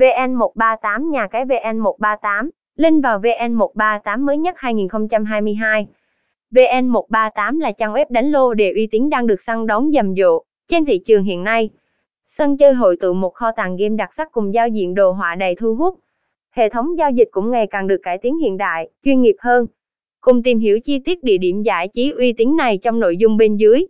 VN138 nhà cái VN138, link vào VN138 mới nhất 2022. VN138 là trang web đánh lô đề uy tín đang được săn đón dầm dộ trên thị trường hiện nay. Sân chơi hội tụ một kho tàng game đặc sắc cùng giao diện đồ họa đầy thu hút. Hệ thống giao dịch cũng ngày càng được cải tiến hiện đại, chuyên nghiệp hơn. Cùng tìm hiểu chi tiết địa điểm giải trí uy tín này trong nội dung bên dưới.